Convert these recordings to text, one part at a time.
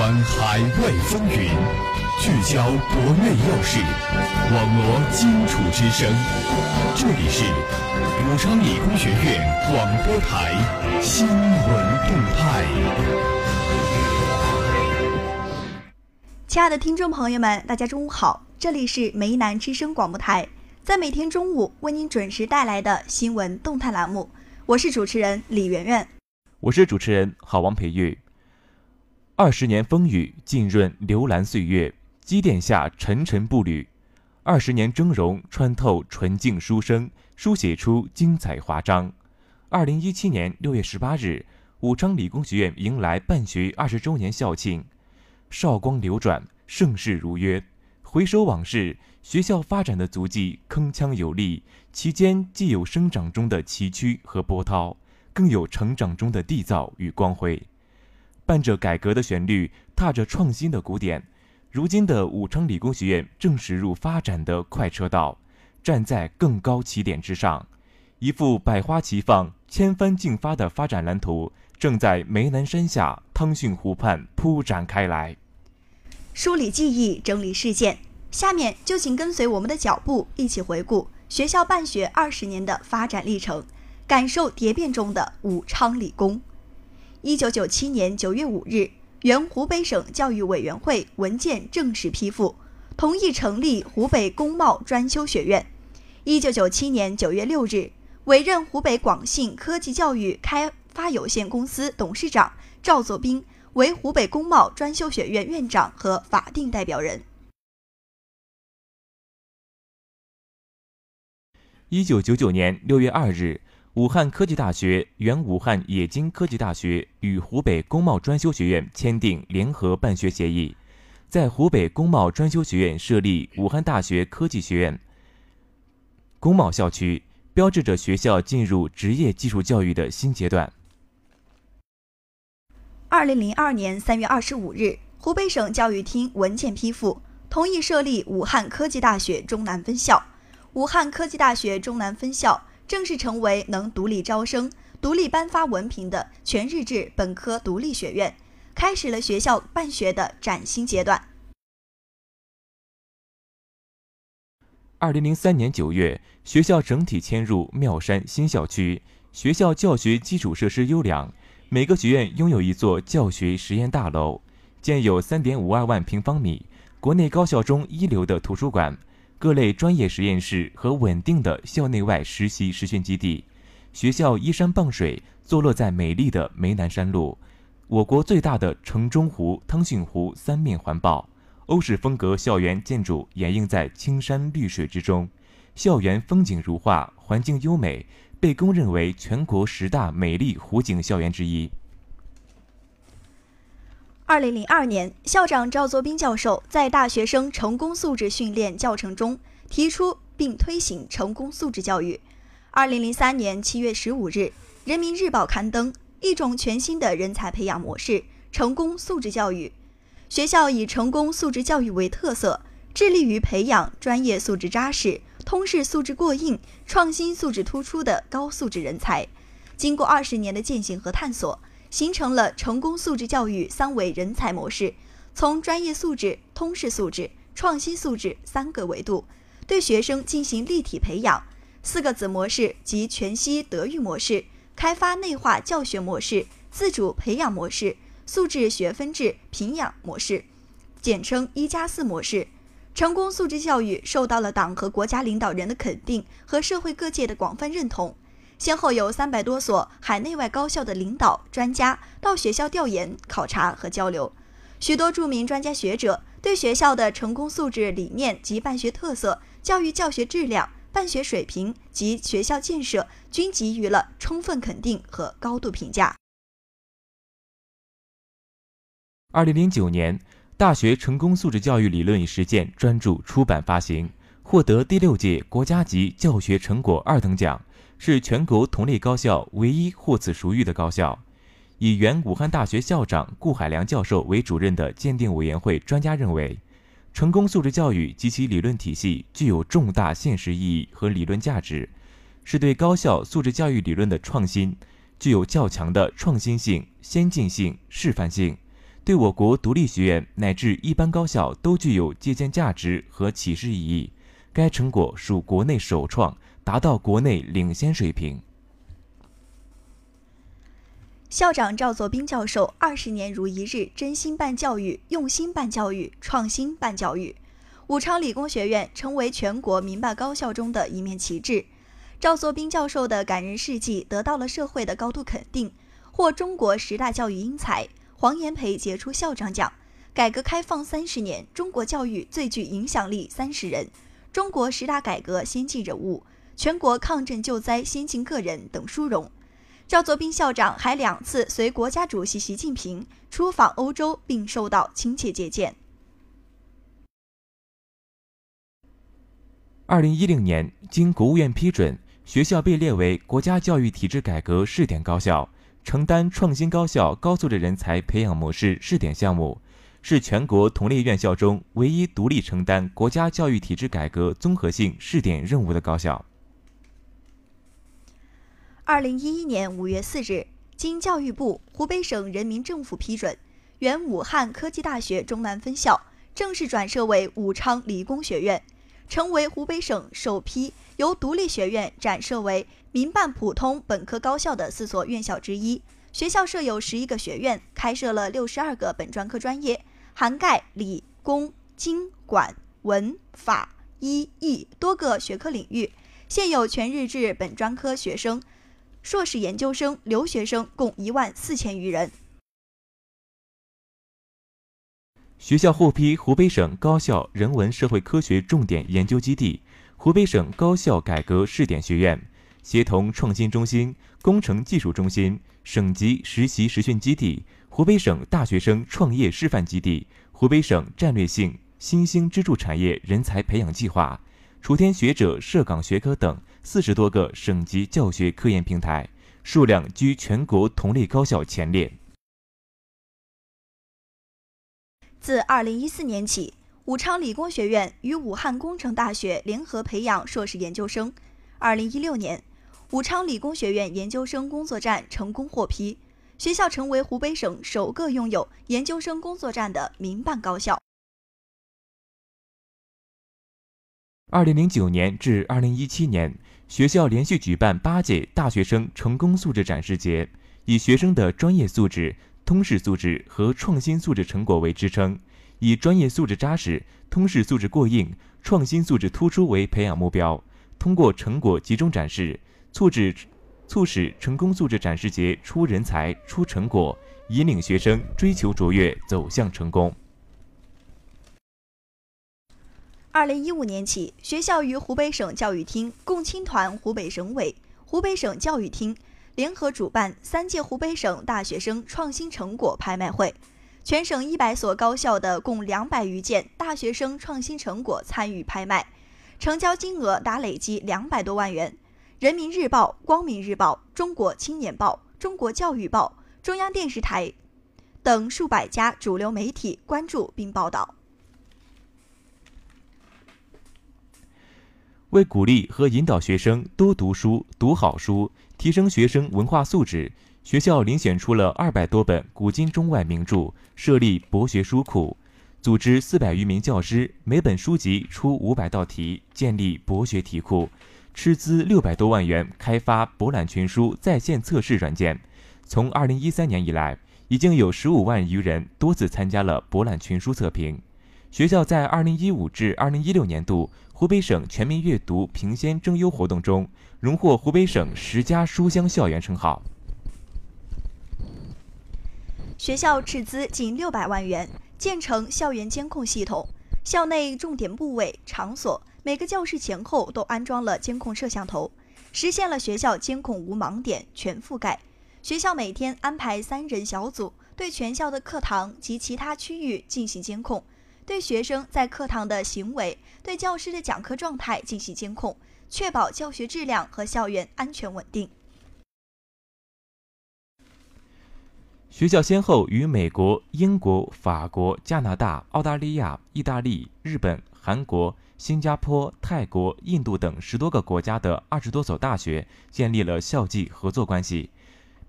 观海外风云，聚焦国内要事，网罗荆楚之声。这里是武昌理工学院广播台新闻动态。亲爱的听众朋友们，大家中午好，这里是梅南之声广播台，在每天中午为您准时带来的新闻动态栏目，我是主持人李媛媛，我是主持人郝王培育。二十年风雨浸润流岚岁月，积淀下沉沉步履；二十年峥嵘穿透纯净书生，书写出精彩华章。二零一七年六月十八日，武昌理工学院迎来办学二十周年校庆，韶光流转，盛世如约。回首往事，学校发展的足迹铿锵有力，其间既有生长中的崎岖和波涛，更有成长中的缔造与光辉。伴着改革的旋律，踏着创新的鼓点，如今的武昌理工学院正驶入发展的快车道，站在更高起点之上，一幅百花齐放、千帆竞发的发展蓝图正在梅南山下、汤逊湖畔铺展开来。梳理记忆，整理事件，下面就请跟随我们的脚步，一起回顾学校办学二十年的发展历程，感受蝶变中的武昌理工。一九九七年九月五日，原湖北省教育委员会文件正式批复，同意成立湖北工贸专修学院。一九九七年九月六日，委任湖北广信科技教育开发有限公司董事长赵作斌为湖北工贸专修学院院长和法定代表人。一九九九年六月二日。武汉科技大学、原武汉冶金科技大学与湖北工贸专修学院签订联合办学协议，在湖北工贸专修学院设立武汉大学科技学院工贸校区，标志着学校进入职业技术教育的新阶段。二零零二年三月二十五日，湖北省教育厅文件批复，同意设立武汉科技大学中南分校。武汉科技大学中南分校。正式成为能独立招生、独立颁发文凭的全日制本科独立学院，开始了学校办学的崭新阶段。二零零三年九月，学校整体迁入妙山新校区，学校教学基础设施优良，每个学院拥有一座教学实验大楼，建有三点五二万平方米、国内高校中一流的图书馆。各类专业实验室和稳定的校内外实习实训基地，学校依山傍水，坐落在美丽的梅南山路，我国最大的城中湖、汤逊湖三面环抱，欧式风格校园建筑掩映在青山绿水之中，校园风景如画，环境优美，被公认为全国十大美丽湖景校园之一。二零零二年，校长赵作斌教授在大学生成功素质训练教程中提出并推行成功素质教育。二零零三年七月十五日，《人民日报》刊登一种全新的人才培养模式——成功素质教育。学校以成功素质教育为特色，致力于培养专业素质扎实、通识素质过硬、创新素质突出的高素质人才。经过二十年的践行和探索。形成了成功素质教育三维人才模式，从专业素质、通识素质、创新素质三个维度对学生进行立体培养。四个子模式及全息德育模式、开发内化教学模式、自主培养模式、素质学分制评养模式，简称“一加四”模式。成功素质教育受到了党和国家领导人的肯定和社会各界的广泛认同。先后有三百多所海内外高校的领导专家到学校调研、考察和交流，许多著名专家学者对学校的成功素质理念及办学特色、教育教学质量、办学水平及学校建设均给予了充分肯定和高度评价。二零零九年，《大学成功素质教育理论与实践》专著出版发行，获得第六届国家级教学成果二等奖。是全国同类高校唯一获此殊誉的高校。以原武汉大学校长顾海良教授为主任的鉴定委员会专家认为，成功素质教育及其理论体系具有重大现实意义和理论价值，是对高校素质教育理论的创新，具有较强的创新性、先进性、示范性，对我国独立学院乃至一般高校都具有借鉴价值和启示意义。该成果属国内首创，达到国内领先水平。校长赵作斌教授二十年如一日，真心办教育，用心办教育，创新办教育。武昌理工学院成为全国民办高校中的一面旗帜。赵作斌教授的感人事迹得到了社会的高度肯定，获中国十大教育英才、黄炎培杰出校长奖、改革开放三十年中国教育最具影响力三十人。中国十大改革先进人物、全国抗震救灾先进个人等殊荣。赵作斌校长还两次随国家主席习近平出访欧洲，并受到亲切接见。二零一零年，经国务院批准，学校被列为国家教育体制改革试点高校，承担创新高校高素质人才培养模式试点项目。是全国同类院校中唯一独立承担国家教育体制改革综合性试点任务的高校。二零一一年五月四日，经教育部、湖北省人民政府批准，原武汉科技大学中南分校正式转设为武昌理工学院，成为湖北省首批由独立学院转设为民办普通本科高校的四所院校之一。学校设有十一个学院，开设了六十二个本专科专业。涵盖理工、经管、文、法、医、艺多个学科领域，现有全日制本专科学生、硕士研究生、留学生共一万四千余人。学校获批湖北省高校人文社会科学重点研究基地、湖北省高校改革试点学院，协同创新中心、工程技术中心、省级实习实训基地。湖北省大学生创业示范基地、湖北省战略性新兴支柱产业人才培养计划、楚天学者涉岗学科等四十多个省级教学科研平台，数量居全国同类高校前列。自二零一四年起，武昌理工学院与武汉工程大学联合培养硕士研究生。二零一六年，武昌理工学院研究生工作站成功获批。学校成为湖北省首个拥有研究生工作站的民办高校。二零零九年至二零一七年，学校连续举办八届大学生成功素质展示节，以学生的专业素质、通识素质和创新素质成果为支撑，以专业素质扎实、通识素质过硬、创新素质突出为培养目标，通过成果集中展示，促使。促使成功素质展示节出人才、出成果，引领学生追求卓越，走向成功。二零一五年起，学校与湖北省教育厅、共青团湖北省委、湖北省教育厅联合主办三届湖北省大学生创新成果拍卖会，全省一百所高校的共两百余件大学生创新成果参与拍卖，成交金额达累计两百多万元。人民日报、光明日报、中国青年报、中国教育报、中央电视台等数百家主流媒体关注并报道。为鼓励和引导学生多读书、读好书，提升学生文化素质，学校遴选出了二百多本古今中外名著，设立博学书库，组织四百余名教师，每本书籍出五百道题，建立博学题库。斥资六百多万元开发博览群书在线测试软件，从二零一三年以来，已经有十五万余人多次参加了博览群书测评。学校在二零一五至二零一六年度湖北省全民阅读评先争优活动中，荣获湖北省十佳书香校园称号。学校斥资近六百万元建成校园监控系统，校内重点部位场所。每个教室前后都安装了监控摄像头，实现了学校监控无盲点、全覆盖。学校每天安排三人小组，对全校的课堂及其他区域进行监控，对学生在课堂的行为、对教师的讲课状态进行监控，确保教学质量和校园安全稳定。学校先后与美国、英国、法国、加拿大、澳大利亚、意大利、日本、韩国。新加坡、泰国、印度等十多个国家的二十多所大学建立了校际合作关系，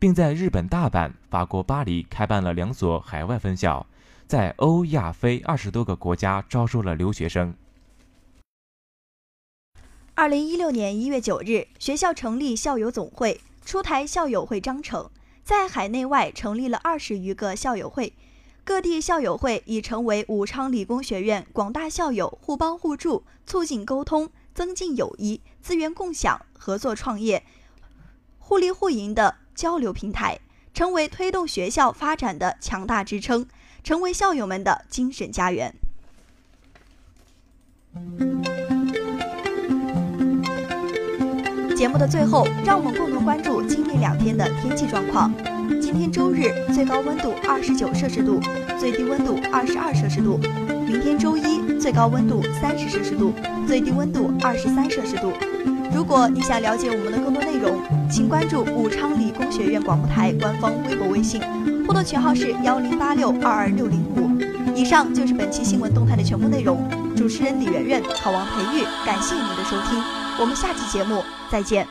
并在日本大阪、法国巴黎开办了两所海外分校，在欧亚非二十多个国家招收了留学生。二零一六年一月九日，学校成立校友总会，出台校友会章程，在海内外成立了二十余个校友会。各地校友会已成为武昌理工学院广大校友互帮互助、促进沟通、增进友谊、资源共享、合作创业、互利互赢的交流平台，成为推动学校发展的强大支撑，成为校友们的精神家园。节目的最后，让我们共同关注今明两天的天气状况。今天周日，最高温度二十九摄氏度，最低温度二十二摄氏度。明天周一，最高温度三十摄氏度，最低温度二十三摄氏度。如果你想了解我们的更多内容，请关注武昌理工学院广播台官方微博、微信，互动群号是幺零八六二二六零五。以上就是本期新闻动态的全部内容。主持人李媛媛，考王培育，感谢您的收听。我们下期节目再见。